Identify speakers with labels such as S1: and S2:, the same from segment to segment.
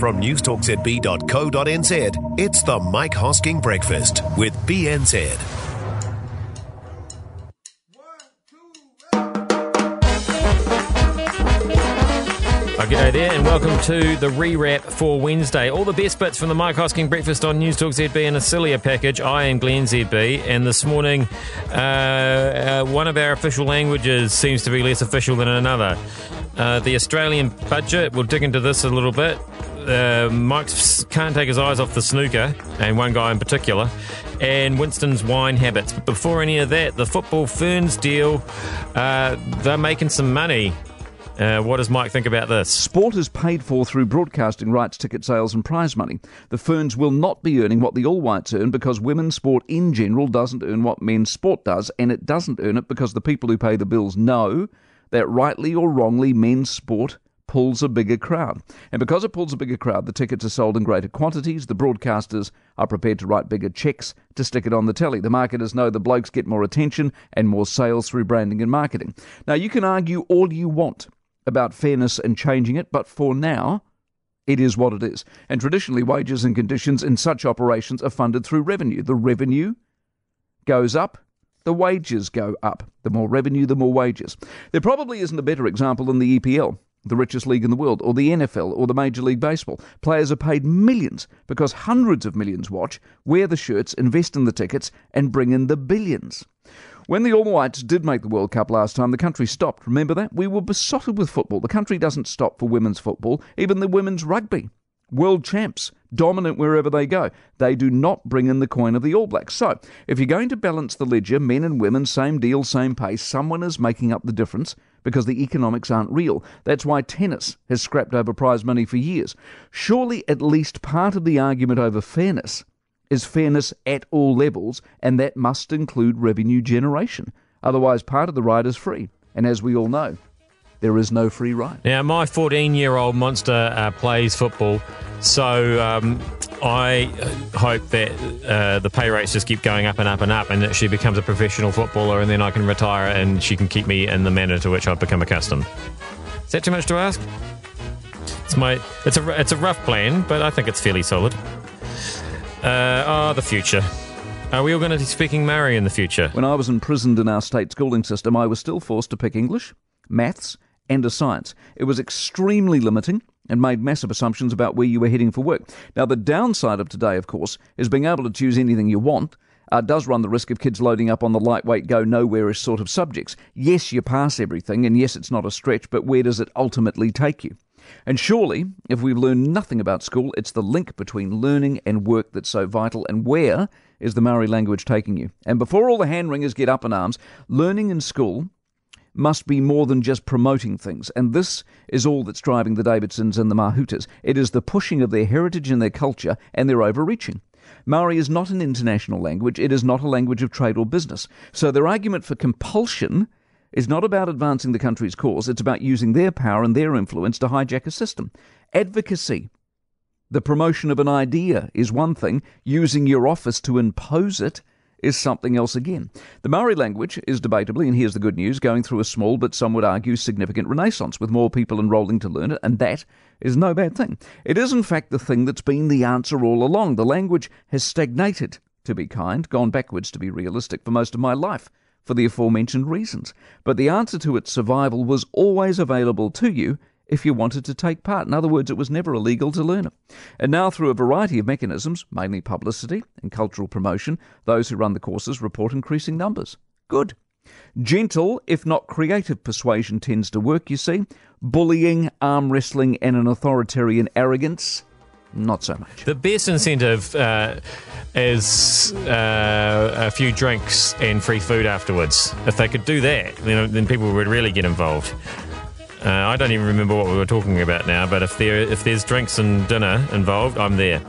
S1: From newstalkzb.co.nz, it's the Mike Hosking Breakfast with BNZ.
S2: G'day there, and welcome to the rewrap for Wednesday. All the best bits from the Mike Hosking breakfast on News Talk ZB in a sillier package. I am Glenn ZB, and this morning, uh, uh, one of our official languages seems to be less official than another. Uh, the Australian budget, we'll dig into this a little bit. Uh, Mike can't take his eyes off the snooker, and one guy in particular, and Winston's wine habits. But before any of that, the football Ferns deal, uh, they're making some money. Uh, what does Mike think about this?
S3: Sport is paid for through broadcasting rights, ticket sales, and prize money. The Ferns will not be earning what the All Whites earn because women's sport in general doesn't earn what men's sport does, and it doesn't earn it because the people who pay the bills know that rightly or wrongly men's sport pulls a bigger crowd. And because it pulls a bigger crowd, the tickets are sold in greater quantities. The broadcasters are prepared to write bigger checks to stick it on the telly. The marketers know the blokes get more attention and more sales through branding and marketing. Now, you can argue all you want about fairness and changing it, but for now, it is what it is. And traditionally, wages and conditions in such operations are funded through revenue. The revenue goes up, the wages go up. The more revenue, the more wages. There probably isn't a better example than the EPL, the richest league in the world, or the NFL, or the Major League Baseball. Players are paid millions because hundreds of millions watch, wear the shirts, invest in the tickets, and bring in the billions. When the All Whites did make the World Cup last time, the country stopped. Remember that? We were besotted with football. The country doesn't stop for women's football, even the women's rugby. World champs, dominant wherever they go. They do not bring in the coin of the All Blacks. So, if you're going to balance the ledger, men and women, same deal, same pace, someone is making up the difference because the economics aren't real. That's why tennis has scrapped over prize money for years. Surely at least part of the argument over fairness is fairness at all levels, and that must include revenue generation. Otherwise, part of the ride is free. And as we all know, there is no free ride.
S2: Now, my 14 year old monster uh, plays football, so um, I hope that uh, the pay rates just keep going up and up and up, and that she becomes a professional footballer, and then I can retire and she can keep me in the manner to which I've become accustomed. Is that too much to ask? It's my it's a it's a rough plan, but I think it's fairly solid. Uh, oh, the future. Are we all going to be speaking Maori in the future?
S3: When I was imprisoned in our state schooling system, I was still forced to pick English, maths, and a science. It was extremely limiting and made massive assumptions about where you were heading for work. Now, the downside of today, of course, is being able to choose anything you want. Uh, does run the risk of kids loading up on the lightweight, go nowhere ish sort of subjects. Yes, you pass everything, and yes, it's not a stretch, but where does it ultimately take you? And surely, if we've learned nothing about school, it's the link between learning and work that's so vital. And where is the Maori language taking you? And before all the hand wringers get up in arms, learning in school must be more than just promoting things. And this is all that's driving the Davidsons and the Mahutas. It is the pushing of their heritage and their culture and their overreaching. Maori is not an international language. It is not a language of trade or business. So their argument for compulsion is not about advancing the country's cause, it's about using their power and their influence to hijack a system. Advocacy, the promotion of an idea, is one thing, using your office to impose it is something else again. The Maori language is debatably, and here's the good news, going through a small but some would argue significant renaissance with more people enrolling to learn it, and that is no bad thing. It is, in fact, the thing that's been the answer all along. The language has stagnated, to be kind, gone backwards, to be realistic, for most of my life for the aforementioned reasons. But the answer to its survival was always available to you if you wanted to take part. In other words, it was never illegal to learn it. And now, through a variety of mechanisms, mainly publicity and cultural promotion, those who run the courses report increasing numbers. Good. Gentle, if not creative persuasion tends to work, you see. Bullying, arm wrestling, and an authoritarian arrogance not so much.
S2: The best incentive uh, is uh, a few drinks and free food afterwards. If they could do that, then, then people would really get involved. Uh, I don't even remember what we were talking about now, but if there if there's drinks and dinner involved, I'm there.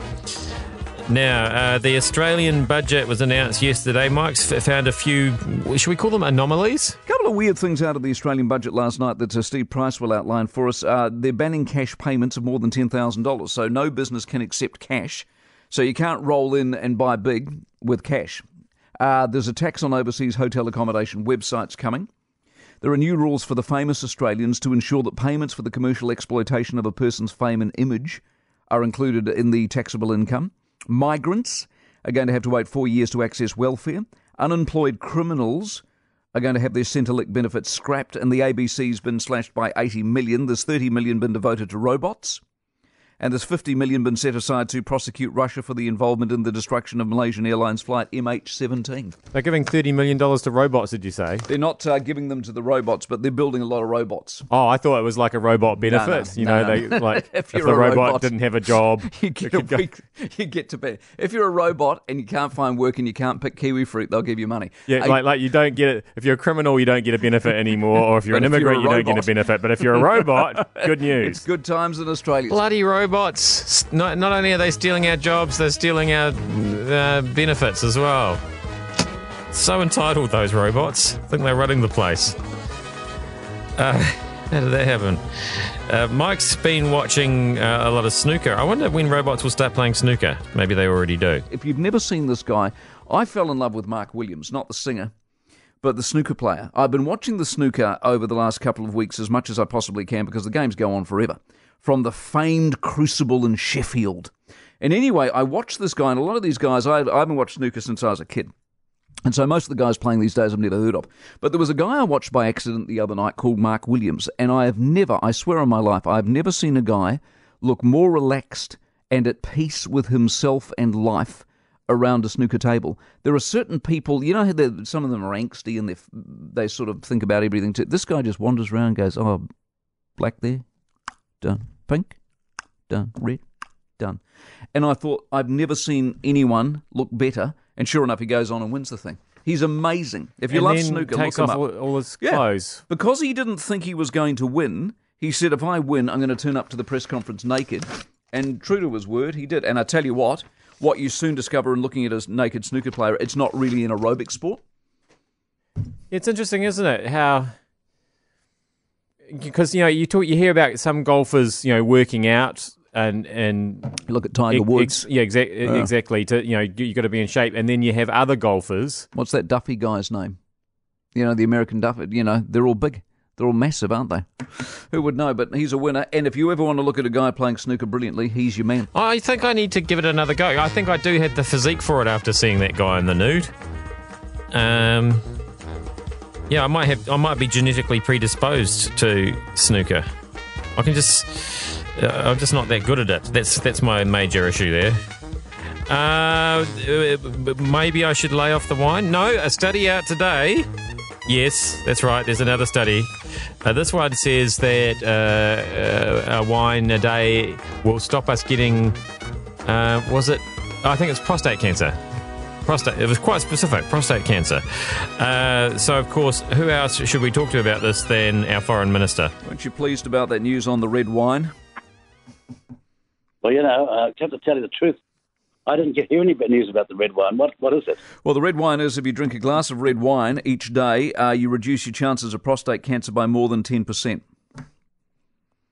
S2: Now, uh, the Australian budget was announced yesterday. Mike's found a few, should we call them anomalies?
S3: A couple of weird things out of the Australian budget last night that uh, Steve Price will outline for us. Uh, they're banning cash payments of more than $10,000, so no business can accept cash. So you can't roll in and buy big with cash. Uh, there's a tax on overseas hotel accommodation websites coming. There are new rules for the famous Australians to ensure that payments for the commercial exploitation of a person's fame and image are included in the taxable income. Migrants are going to have to wait four years to access welfare. Unemployed criminals are going to have their Centrelink benefits scrapped, and the ABC's been slashed by 80 million. There's 30 million been devoted to robots and there's 50 million been set aside to prosecute Russia for the involvement in the destruction of Malaysian Airlines flight MH17.
S2: They're giving 30 million dollars to robots, did you say?
S3: They're not uh, giving them to the robots, but they're building a lot of robots.
S2: Oh, I thought it was like a robot benefit.
S3: no,
S2: you know,
S3: no.
S2: they like
S3: If
S2: if, the robot,
S3: robot,
S2: didn't have a job,
S3: You get, a week, you get to be. If you're a robot and you can't find work and you can't pick kiwi fruit, they'll give you money.
S2: Yeah,
S3: Hey,
S2: like like you don't get it if you're a criminal, you don't get a benefit anymore, or if you're an
S3: if you're
S2: immigrant, you don't get a benefit. But if you're a robot, good news.
S3: it's good times in Australia.
S2: Bloody robots! Not, not only are they stealing our jobs, they're stealing our uh, benefits as well. So entitled, those robots. I think they're running the place. Uh, how did that happen? Uh, Mike's been watching uh, a lot of snooker. I wonder when robots will start playing snooker. Maybe they already do.
S3: If you've never seen this guy, I fell in love with Mark Williams, not the singer, but the snooker player. I've been watching the snooker over the last couple of weeks as much as I possibly can because the games go on forever. From the famed Crucible in Sheffield. And anyway, I watched this guy, and a lot of these guys, I, I haven't watched snooker since I was a kid. And so most of the guys playing these days I've never heard of. But there was a guy I watched by accident the other night called Mark Williams, and I have never, I swear on my life, I've never seen a guy look more relaxed and at peace with himself and life around a snooker table. There are certain people, you know, some of them are angsty and they they sort of think about everything. Too. This guy just wanders around goes, oh, black there, done, pink, done, red, done. And I thought, I've never seen anyone look better. And sure enough, he goes on and wins the thing. He's amazing. If you
S2: and
S3: love snooker,
S2: takes
S3: look him up.
S2: all, his
S3: Yeah.
S2: clothes.
S3: Because he didn't think he was going to win, he said, if I win, I'm going to turn up to the press conference naked. And true to his word, he did. And I tell you what, what you soon discover in looking at a naked snooker player, it's not really an aerobic sport.
S2: It's interesting, isn't it? How because you know you talk, you hear about some golfers, you know, working out and and
S3: Look at Tiger
S2: ex-
S3: Woods.
S2: yeah, exactly, exactly. To you know, you got to be in shape, and then you have other golfers.
S3: What's that Duffy guy's name? You know, the American Duffy. You know, they're all big. They're all massive, aren't they? Who would know? But he's a winner. And if you ever want to look at a guy playing snooker brilliantly, he's your man.
S2: I think I need to give it another go. I think I do have the physique for it after seeing that guy in the nude. Um, yeah, I might have. I might be genetically predisposed to snooker. I can just. Uh, I'm just not that good at it. That's that's my major issue there. Uh, maybe I should lay off the wine. No, a study out today. Yes, that's right. There's another study. Uh, this one says that uh, uh, a wine a day will stop us getting. Uh, was it? I think it's prostate cancer. Prostate. It was quite specific. Prostate cancer. Uh, so, of course, who else should we talk to about this than our foreign minister?
S3: Weren't you pleased about that news on the red wine?
S4: Well, you know, uh, I have to tell you the truth. I didn't get, hear any bad news about the red wine. What What is it?
S3: Well, the red wine is if you drink a glass of red wine each day, uh, you reduce your chances of prostate cancer by more than 10%.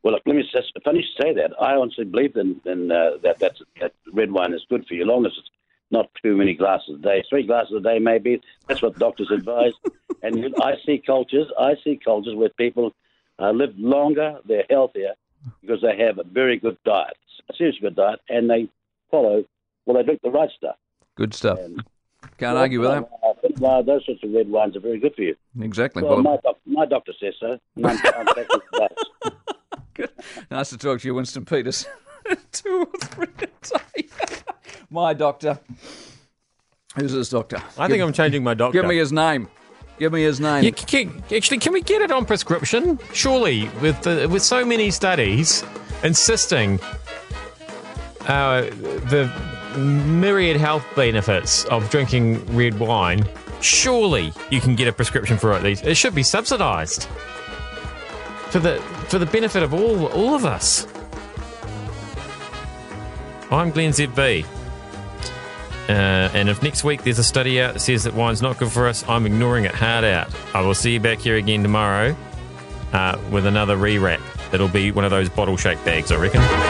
S4: Well, look, let me just finish to say that. I honestly believe in, in uh, that, that's, that red wine is good for you, as long as it's not too many glasses a day. Three glasses a day, maybe. That's what doctors advise. and I see cultures. I see cultures where people uh, live longer, they're healthier because they have a very good diet, a seriously good diet, and they follow. Well, they drink the right stuff.
S3: Good stuff.
S4: And
S3: Can't argue with that.
S4: Well, those sorts of red wines are very good for you.
S3: Exactly.
S4: Well,
S3: Well,
S4: my, doc- my doctor says so. I'm, I'm
S3: good. Nice to talk to you, Winston Peters. Two or three a day. My doctor. Who's this doctor?
S2: I think I'm changing my doctor.
S3: Give me his name. Give me his name.
S2: Yeah, c- c- actually, can we get it on prescription? Surely, with the, with so many studies insisting uh, the myriad health benefits of drinking red wine, surely you can get a prescription for it. least. It should be subsidised for the for the benefit of all all of us. I'm Glenn ZB. Uh, and if next week there's a study out that says that wine's not good for us, I'm ignoring it hard out. I will see you back here again tomorrow uh, with another rewrap. It'll be one of those bottle shake bags, I reckon.